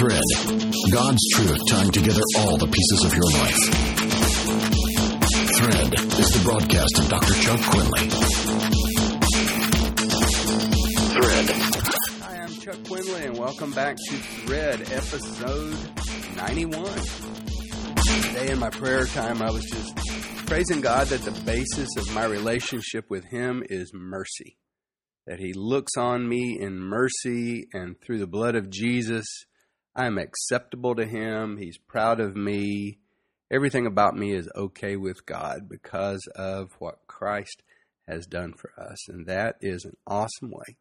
Thread. God's truth tying together all the pieces of your life. Thread is the broadcast of Dr. Chuck Quinley. Thread. Hi, I'm Chuck Quinley, and welcome back to Thread, episode 91. Today in my prayer time, I was just praising God that the basis of my relationship with Him is mercy. That He looks on me in mercy, and through the blood of Jesus, I am acceptable to Him. He's proud of me. Everything about me is okay with God because of what Christ has done for us. And that is an awesome way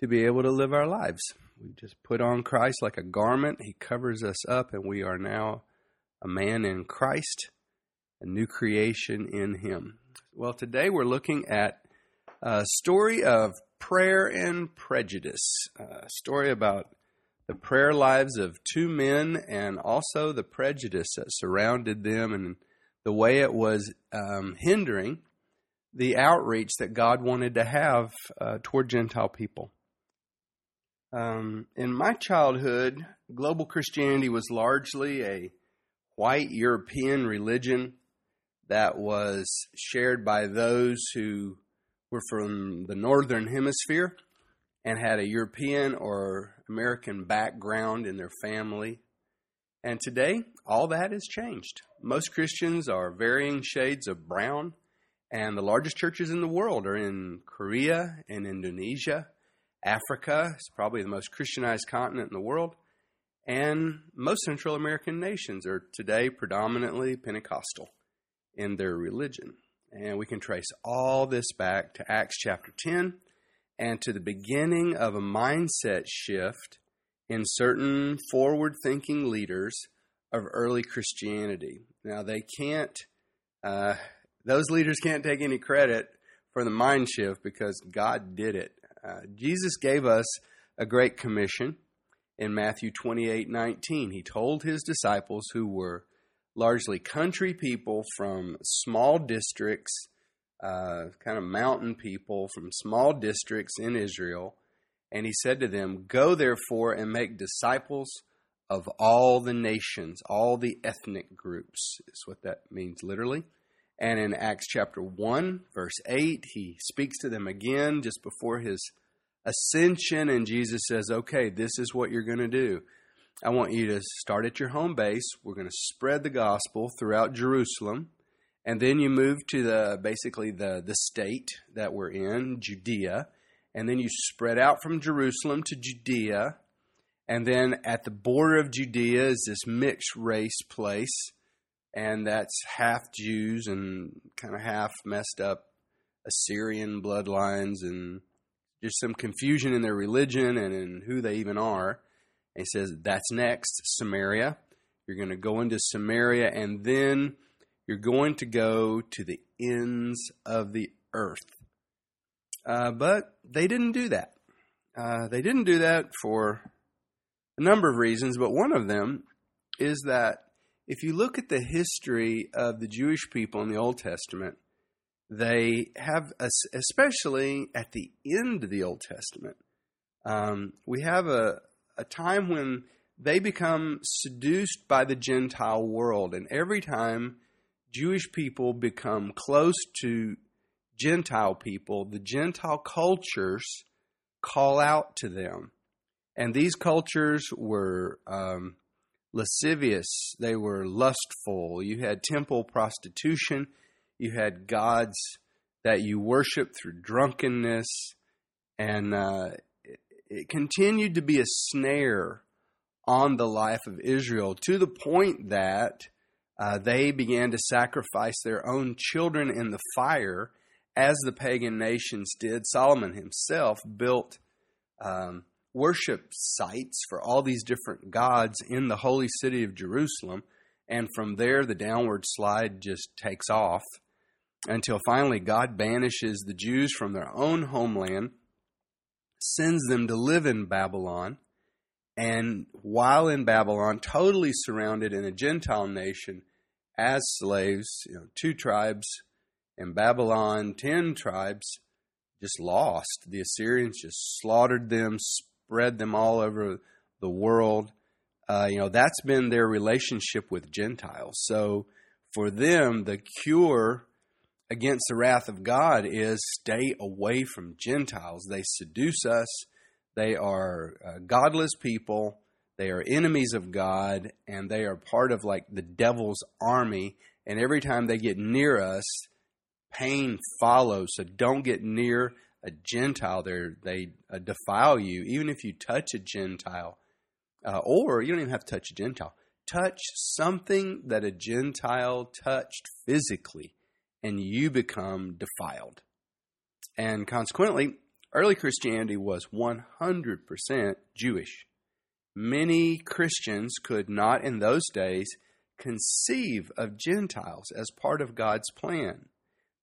to be able to live our lives. We just put on Christ like a garment, He covers us up, and we are now a man in Christ a new creation in Him. Well, today we're looking at a story of prayer and prejudice, a story about the prayer lives of two men and also the prejudice that surrounded them and the way it was um, hindering the outreach that God wanted to have uh, toward Gentile people. Um, in my childhood, global Christianity was largely a white European religion that was shared by those who were from the northern hemisphere and had a European or American background in their family. And today, all that has changed. Most Christians are varying shades of brown, and the largest churches in the world are in Korea and Indonesia. Africa is probably the most Christianized continent in the world. And most Central American nations are today predominantly Pentecostal in their religion. And we can trace all this back to Acts chapter 10 and to the beginning of a mindset shift in certain forward thinking leaders of early Christianity. Now, they can't, uh, those leaders can't take any credit for the mind shift because God did it. Uh, Jesus gave us a great commission in Matthew 28 19. He told his disciples who were largely country people from small districts, uh, kind of mountain people from small districts in Israel. And he said to them, Go therefore and make disciples of all the nations, all the ethnic groups, is what that means literally. And in Acts chapter 1, verse 8, he speaks to them again just before his ascension. And Jesus says, Okay, this is what you're going to do. I want you to start at your home base. We're going to spread the gospel throughout Jerusalem. And then you move to the basically the, the state that we're in, Judea. And then you spread out from Jerusalem to Judea. And then at the border of Judea is this mixed race place. And that's half Jews and kind of half messed up Assyrian bloodlines and just some confusion in their religion and in who they even are. And he says, That's next, Samaria. You're going to go into Samaria, and then you're going to go to the ends of the earth. Uh, but they didn't do that. Uh, they didn't do that for a number of reasons, but one of them is that if you look at the history of the Jewish people in the Old Testament, they have, especially at the end of the Old Testament, um, we have a, a time when they become seduced by the Gentile world. And every time Jewish people become close to Gentile people, the Gentile cultures call out to them. And these cultures were um, lascivious, they were lustful. You had temple prostitution, you had gods that you worship through drunkenness. And uh, it continued to be a snare on the life of Israel to the point that uh, they began to sacrifice their own children in the fire as the pagan nations did. Solomon himself built um, worship sites for all these different gods in the holy city of Jerusalem. And from there, the downward slide just takes off until finally God banishes the Jews from their own homeland sends them to live in Babylon. And while in Babylon, totally surrounded in a Gentile nation as slaves, you know, two tribes in Babylon, ten tribes just lost. The Assyrians just slaughtered them, spread them all over the world. Uh, you know, that's been their relationship with Gentiles. So for them, the cure against the wrath of God is stay away from Gentiles. They seduce us. They are uh, godless people. They are enemies of God, and they are part of like the devil's army. And every time they get near us, pain follows. So don't get near a Gentile. They're, they uh, defile you. Even if you touch a Gentile, uh, or you don't even have to touch a Gentile. Touch something that a Gentile touched physically, and you become defiled. And consequently, early Christianity was 100% Jewish. Many Christians could not in those days conceive of Gentiles as part of God's plan.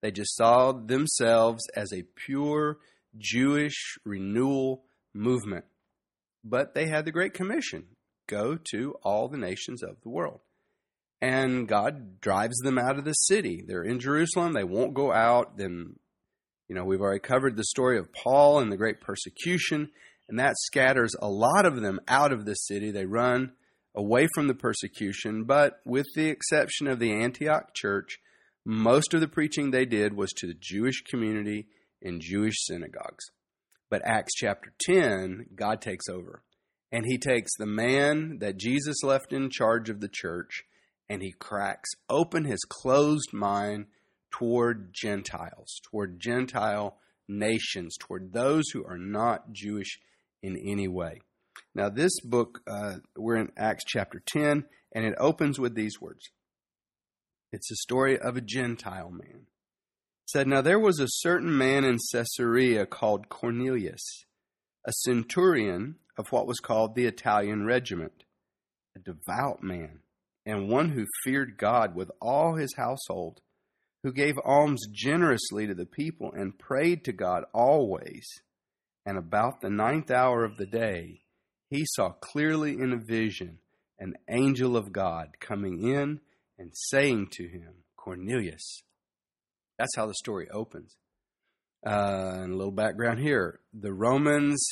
They just saw themselves as a pure Jewish renewal movement but they had the Great Commission go to all the nations of the world. And God drives them out of the city. They're in Jerusalem, they won't go out. Then, you know, we've already covered the story of Paul and the great persecution, and that scatters a lot of them out of the city. They run away from the persecution, but with the exception of the Antioch church, most of the preaching they did was to the Jewish community in Jewish synagogues. But Acts chapter 10, God takes over. And he takes the man that Jesus left in charge of the church and he cracks open his closed mind toward Gentiles, toward Gentile nations, toward those who are not Jewish in any way. Now, this book, uh, we're in Acts chapter 10, and it opens with these words It's a story of a Gentile man said, Now there was a certain man in Caesarea called Cornelius, a centurion of what was called the Italian regiment, a devout man, and one who feared God with all his household, who gave alms generously to the people and prayed to God always. And about the ninth hour of the day, he saw clearly in a vision an angel of God coming in and saying to him, Cornelius. That's how the story opens. Uh, and a little background here the Romans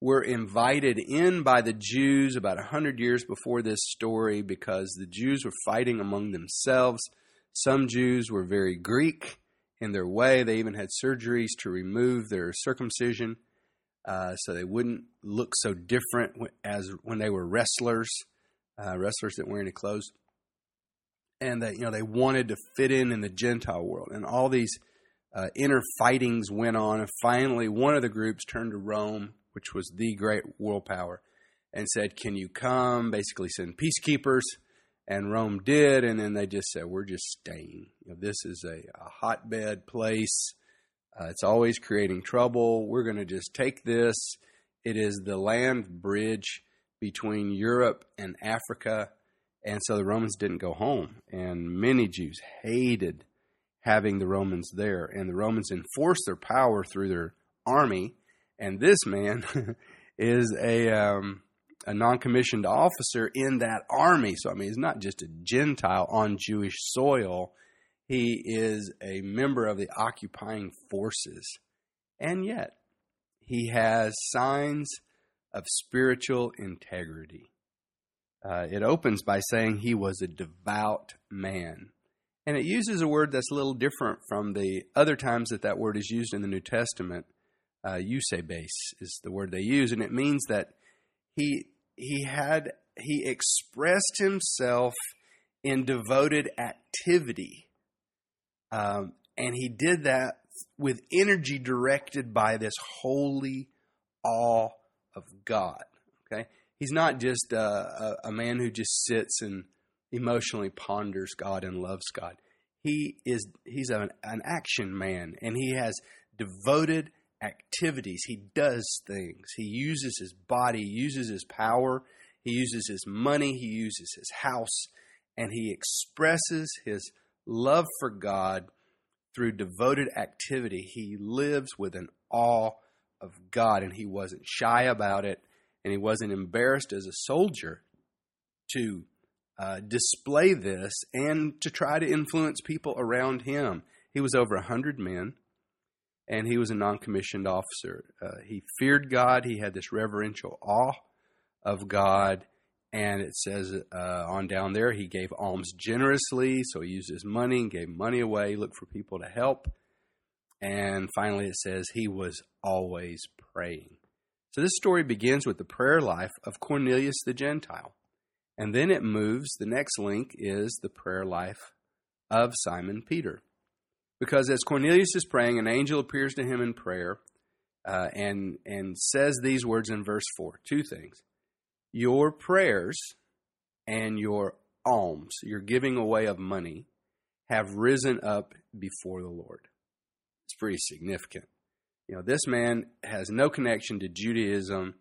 were invited in by the Jews about 100 years before this story because the Jews were fighting among themselves. Some Jews were very Greek in their way, they even had surgeries to remove their circumcision. Uh, so they wouldn't look so different as when they were wrestlers. Uh, wrestlers didn't wear any clothes and that you know they wanted to fit in in the Gentile world, and all these uh, inner fightings went on. And finally, one of the groups turned to Rome, which was the great world power, and said, "Can you come?" Basically, send peacekeepers, and Rome did. And then they just said, "We're just staying. You know, this is a, a hotbed place. Uh, it's always creating trouble. We're going to just take this. It is the land bridge between Europe and Africa." And so the Romans didn't go home. And many Jews hated having the Romans there. And the Romans enforced their power through their army. And this man is a, um, a non commissioned officer in that army. So, I mean, he's not just a Gentile on Jewish soil, he is a member of the occupying forces. And yet, he has signs of spiritual integrity. Uh, it opens by saying he was a devout man. And it uses a word that's a little different from the other times that that word is used in the New Testament. Uh, eusebes is the word they use, and it means that he he had he expressed himself in devoted activity, um, and he did that with energy directed by this holy awe of God. Okay, he's not just a, a, a man who just sits and emotionally ponders God and loves God. He is he's an, an action man and he has devoted activities. He does things. He uses his body, uses his power, he uses his money, he uses his house, and he expresses his love for God through devoted activity. He lives with an awe of God and he wasn't shy about it and he wasn't embarrassed as a soldier to uh, display this and to try to influence people around him. He was over a hundred men, and he was a non-commissioned officer. Uh, he feared God. He had this reverential awe of God, And it says uh, on down there, he gave alms generously. So he used his money and gave money away, looked for people to help. And finally, it says he was always praying. So this story begins with the prayer life of Cornelius the Gentile. And then it moves, the next link is the prayer life of Simon Peter. Because as Cornelius is praying, an angel appears to him in prayer uh, and, and says these words in verse 4 two things. Your prayers and your alms, your giving away of money, have risen up before the Lord. It's pretty significant. You know, this man has no connection to Judaism.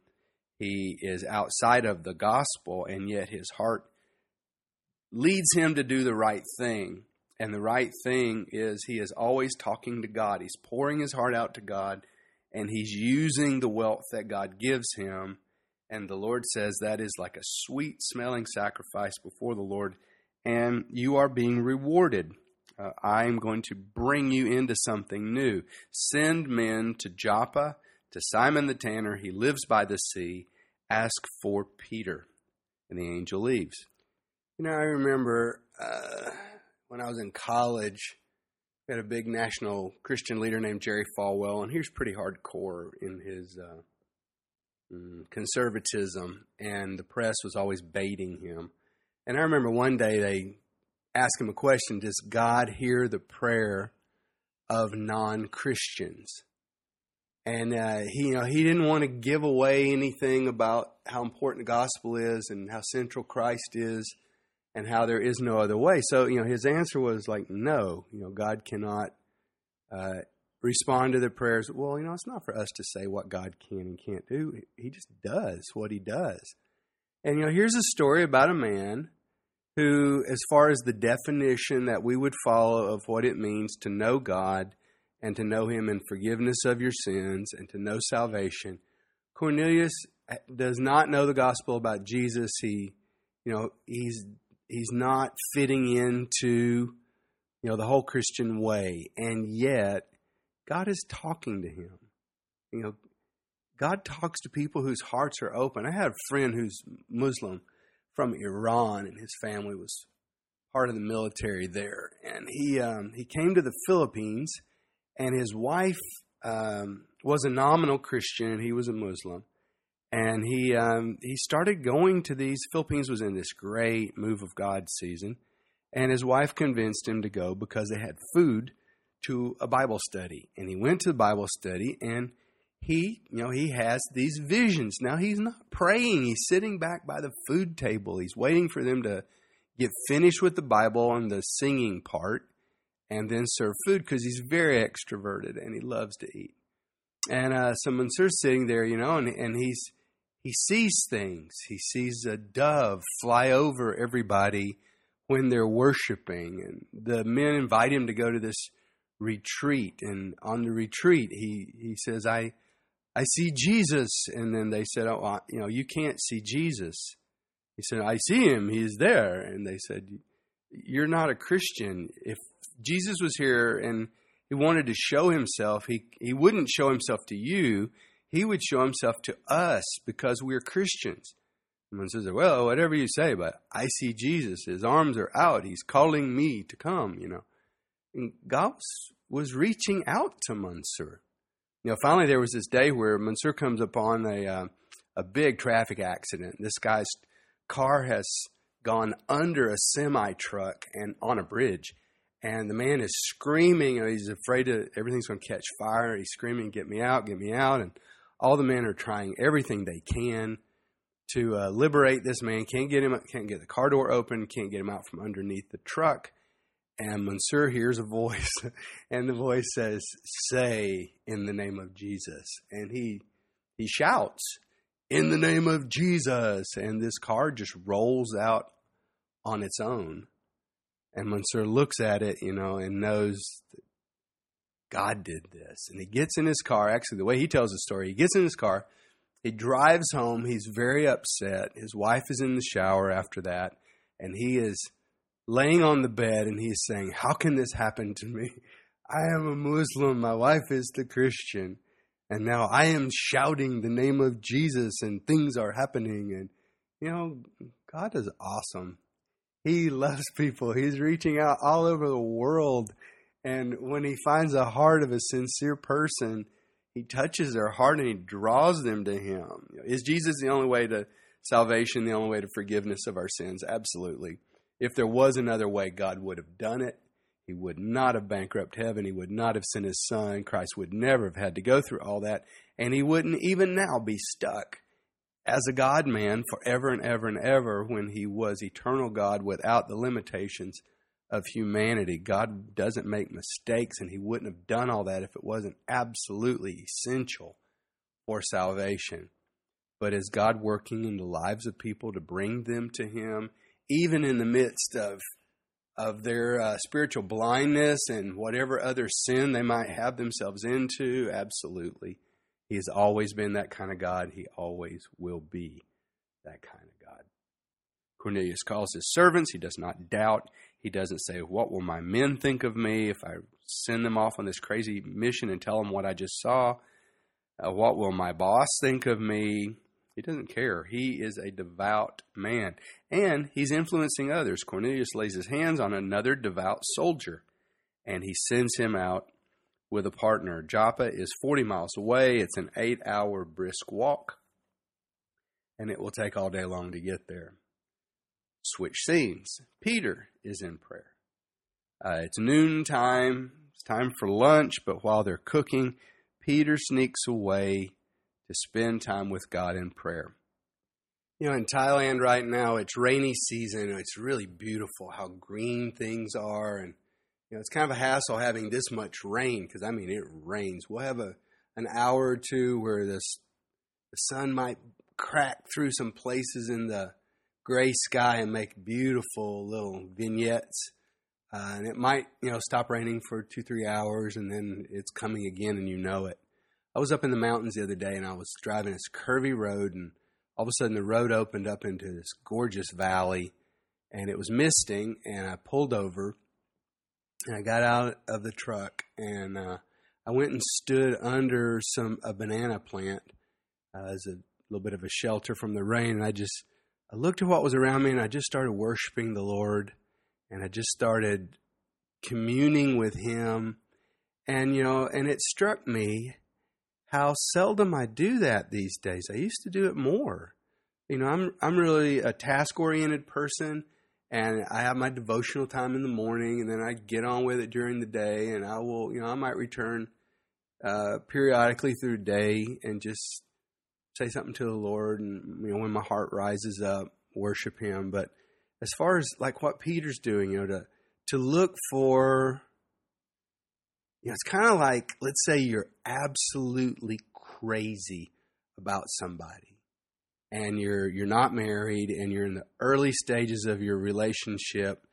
He is outside of the gospel, and yet his heart leads him to do the right thing. And the right thing is he is always talking to God. He's pouring his heart out to God, and he's using the wealth that God gives him. And the Lord says that is like a sweet smelling sacrifice before the Lord, and you are being rewarded uh, I'm going to bring you into something new. Send men to Joppa, to Simon the tanner. He lives by the sea. Ask for Peter. And the angel leaves. You know, I remember uh, when I was in college, we had a big national Christian leader named Jerry Falwell, and he was pretty hardcore in his uh, mm, conservatism, and the press was always baiting him. And I remember one day they asked him a question Does God hear the prayer of non Christians? And uh, he, you know, he didn't want to give away anything about how important the gospel is and how central Christ is and how there is no other way. So, you know, his answer was like, no, you know, God cannot uh, respond to the prayers. Well, you know, it's not for us to say what God can and can't do. He just does what he does. And, you know, here's a story about a man who, as far as the definition that we would follow of what it means to know God and to know Him in forgiveness of your sins and to know salvation, Cornelius does not know the gospel about Jesus. He, you know, he's he's not fitting into, you know, the whole Christian way, and yet God is talking to him. You know, God talks to people whose hearts are open. I had a friend who's Muslim from Iran, and his family was part of the military there. And he um, he came to the Philippines, and his wife um, was a nominal Christian. And he was a Muslim, and he um, he started going to these. Philippines was in this great move of God season, and his wife convinced him to go because they had food to a Bible study. And he went to the Bible study, and he, you know, he has these visions. Now he's not praying. He's sitting back by the food table. He's waiting for them to get finished with the Bible and the singing part and then serve food because he's very extroverted and he loves to eat. And uh, so sitting there, you know, and, and he's he sees things. He sees a dove fly over everybody when they're worshiping, and the men invite him to go to this retreat. And on the retreat, he he says, "I I see Jesus. And then they said, Oh, you know, you can't see Jesus. He said, I see him. He's there. And they said, You're not a Christian. If Jesus was here and he wanted to show himself, he, he wouldn't show himself to you. He would show himself to us because we're Christians. And one says, Well, whatever you say, but I see Jesus. His arms are out. He's calling me to come, you know. And God was reaching out to Mansur you know, finally there was this day where Mansur comes upon a uh, a big traffic accident. This guy's car has gone under a semi truck and on a bridge, and the man is screaming. He's afraid that everything's going to catch fire. He's screaming, "Get me out! Get me out!" And all the men are trying everything they can to uh, liberate this man. Can't get him. Can't get the car door open. Can't get him out from underneath the truck. And Mansur hears a voice, and the voice says, Say in the name of Jesus. And he he shouts, In the name of Jesus. And this car just rolls out on its own. And Mansur looks at it, you know, and knows God did this. And he gets in his car. Actually, the way he tells the story, he gets in his car, he drives home. He's very upset. His wife is in the shower after that, and he is laying on the bed and he's saying, How can this happen to me? I am a Muslim. My wife is the Christian. And now I am shouting the name of Jesus and things are happening. And, you know, God is awesome. He loves people. He's reaching out all over the world. And when he finds the heart of a sincere person, he touches their heart and he draws them to him. Is Jesus the only way to salvation, the only way to forgiveness of our sins? Absolutely. If there was another way, God would have done it. He would not have bankrupt heaven. He would not have sent his son. Christ would never have had to go through all that. And he wouldn't even now be stuck as a God man forever and ever and ever when he was eternal God without the limitations of humanity. God doesn't make mistakes, and he wouldn't have done all that if it wasn't absolutely essential for salvation. But is God working in the lives of people to bring them to him, even in the midst of of their uh, spiritual blindness and whatever other sin they might have themselves into? Absolutely. He has always been that kind of God. He always will be that kind of God. Cornelius calls his servants. He does not doubt. He doesn't say, What will my men think of me if I send them off on this crazy mission and tell them what I just saw? Uh, what will my boss think of me? He doesn't care. He is a devout man. And he's influencing others. Cornelius lays his hands on another devout soldier and he sends him out with a partner. Joppa is 40 miles away. It's an eight hour brisk walk, and it will take all day long to get there. Switch scenes. Peter is in prayer. Uh, it's noon time. It's time for lunch, but while they're cooking, Peter sneaks away to spend time with God in prayer. You know, in Thailand right now, it's rainy season. It's really beautiful how green things are and you know, it's kind of a hassle having this much rain because I mean it rains. We'll have a an hour or two where this the sun might crack through some places in the gray sky and make beautiful little vignettes. Uh, and it might, you know, stop raining for two, three hours, and then it's coming again, and you know it. I was up in the mountains the other day, and I was driving this curvy road, and all of a sudden the road opened up into this gorgeous valley, and it was misting, and I pulled over, and I got out of the truck and uh, I went and stood under some a banana plant uh, as a little bit of a shelter from the rain. And I just I looked at what was around me and I just started worshiping the Lord and I just started communing with Him. And you know, and it struck me how seldom I do that these days. I used to do it more. You know, I'm I'm really a task oriented person and I have my devotional time in the morning, and then I get on with it during the day, and I will, you know, I might return uh, periodically through the day and just say something to the Lord, and you know, when my heart rises up, worship Him. But as far as like what Peter's doing, you know, to to look for, you know, it's kind of like let's say you're absolutely crazy about somebody and you're you're not married and you're in the early stages of your relationship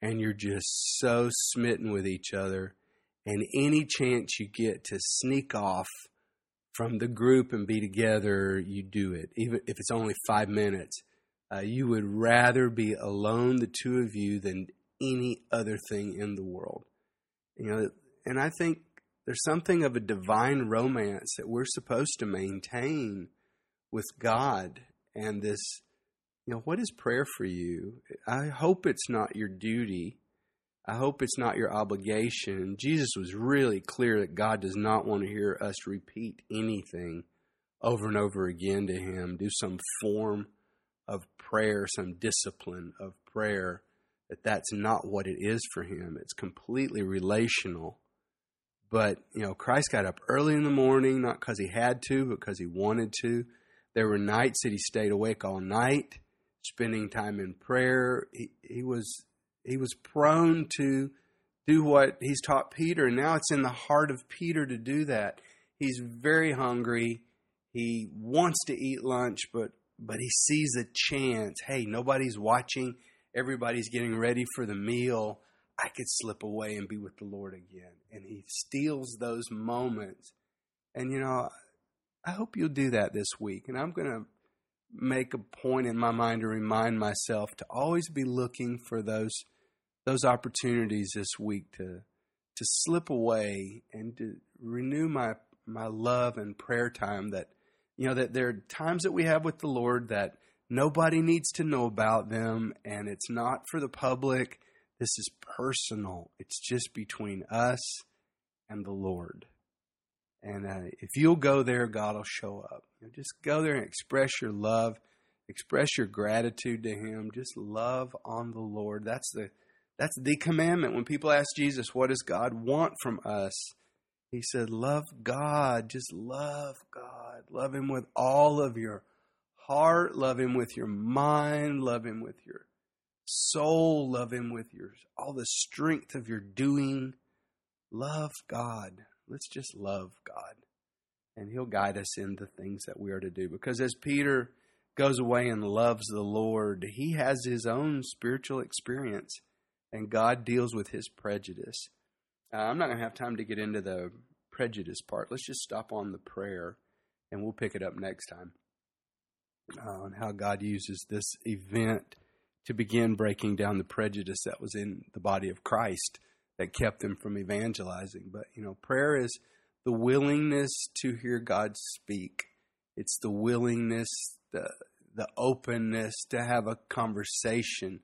and you're just so smitten with each other and any chance you get to sneak off from the group and be together you do it even if it's only five minutes uh, you would rather be alone the two of you than any other thing in the world you know and i think there's something of a divine romance that we're supposed to maintain with God and this, you know, what is prayer for you? I hope it's not your duty. I hope it's not your obligation. Jesus was really clear that God does not want to hear us repeat anything over and over again to Him, do some form of prayer, some discipline of prayer. That that's not what it is for Him. It's completely relational. But, you know, Christ got up early in the morning, not because he had to, but because he wanted to. There were nights that he stayed awake all night, spending time in prayer. He, he was he was prone to do what he's taught Peter, and now it's in the heart of Peter to do that. He's very hungry. He wants to eat lunch, but but he sees a chance. Hey, nobody's watching. Everybody's getting ready for the meal. I could slip away and be with the Lord again. And he steals those moments. And you know, I hope you'll do that this week. And I'm going to make a point in my mind to remind myself to always be looking for those those opportunities this week to to slip away and to renew my my love and prayer time that you know that there are times that we have with the Lord that Nobody needs to know about them, and it's not for the public. This is personal. It's just between us and the Lord. And uh, if you'll go there, God will show up. You know, just go there and express your love, express your gratitude to Him. Just love on the Lord. That's the that's the commandment. When people ask Jesus, "What does God want from us?" He said, "Love God. Just love God. Love Him with all of your heart. Love Him with your mind. Love Him with your soul. Love Him with your all the strength of your doing. Love God." Let's just love God. And He'll guide us in the things that we are to do. Because as Peter goes away and loves the Lord, he has his own spiritual experience, and God deals with his prejudice. Uh, I'm not going to have time to get into the prejudice part. Let's just stop on the prayer, and we'll pick it up next time uh, on how God uses this event to begin breaking down the prejudice that was in the body of Christ that kept them from evangelizing. But, you know, prayer is the willingness to hear God speak. It's the willingness, the the openness to have a conversation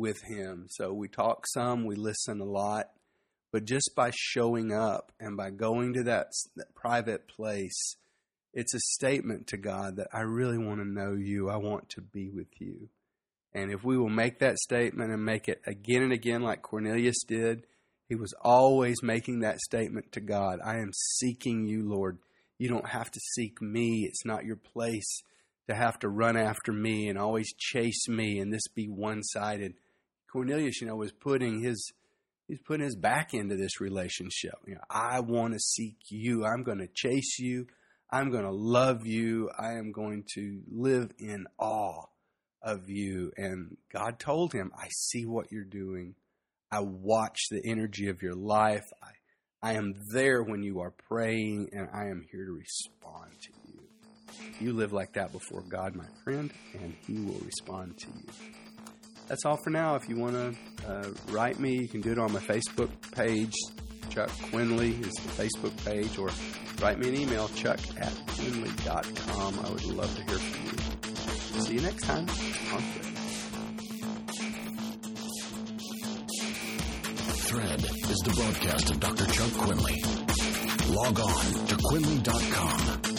with him. So we talk some, we listen a lot, but just by showing up and by going to that, that private place, it's a statement to God that I really want to know you. I want to be with you. And if we will make that statement and make it again and again, like Cornelius did, he was always making that statement to God I am seeking you, Lord. You don't have to seek me. It's not your place to have to run after me and always chase me and this be one sided. Cornelius, you know, was putting his he's putting his back into this relationship. You know, I want to seek you. I'm going to chase you. I'm going to love you. I am going to live in awe of you. And God told him, I see what you're doing. I watch the energy of your life. I, I am there when you are praying, and I am here to respond to you. You live like that before God, my friend, and He will respond to you. That's all for now. If you want to uh, write me, you can do it on my Facebook page. Chuck Quinley is the Facebook page, or write me an email, chuck at quinley.com. I would love to hear from you. See you next time on Thread is the broadcast of Dr. Chuck Quinley. Log on to Quinley.com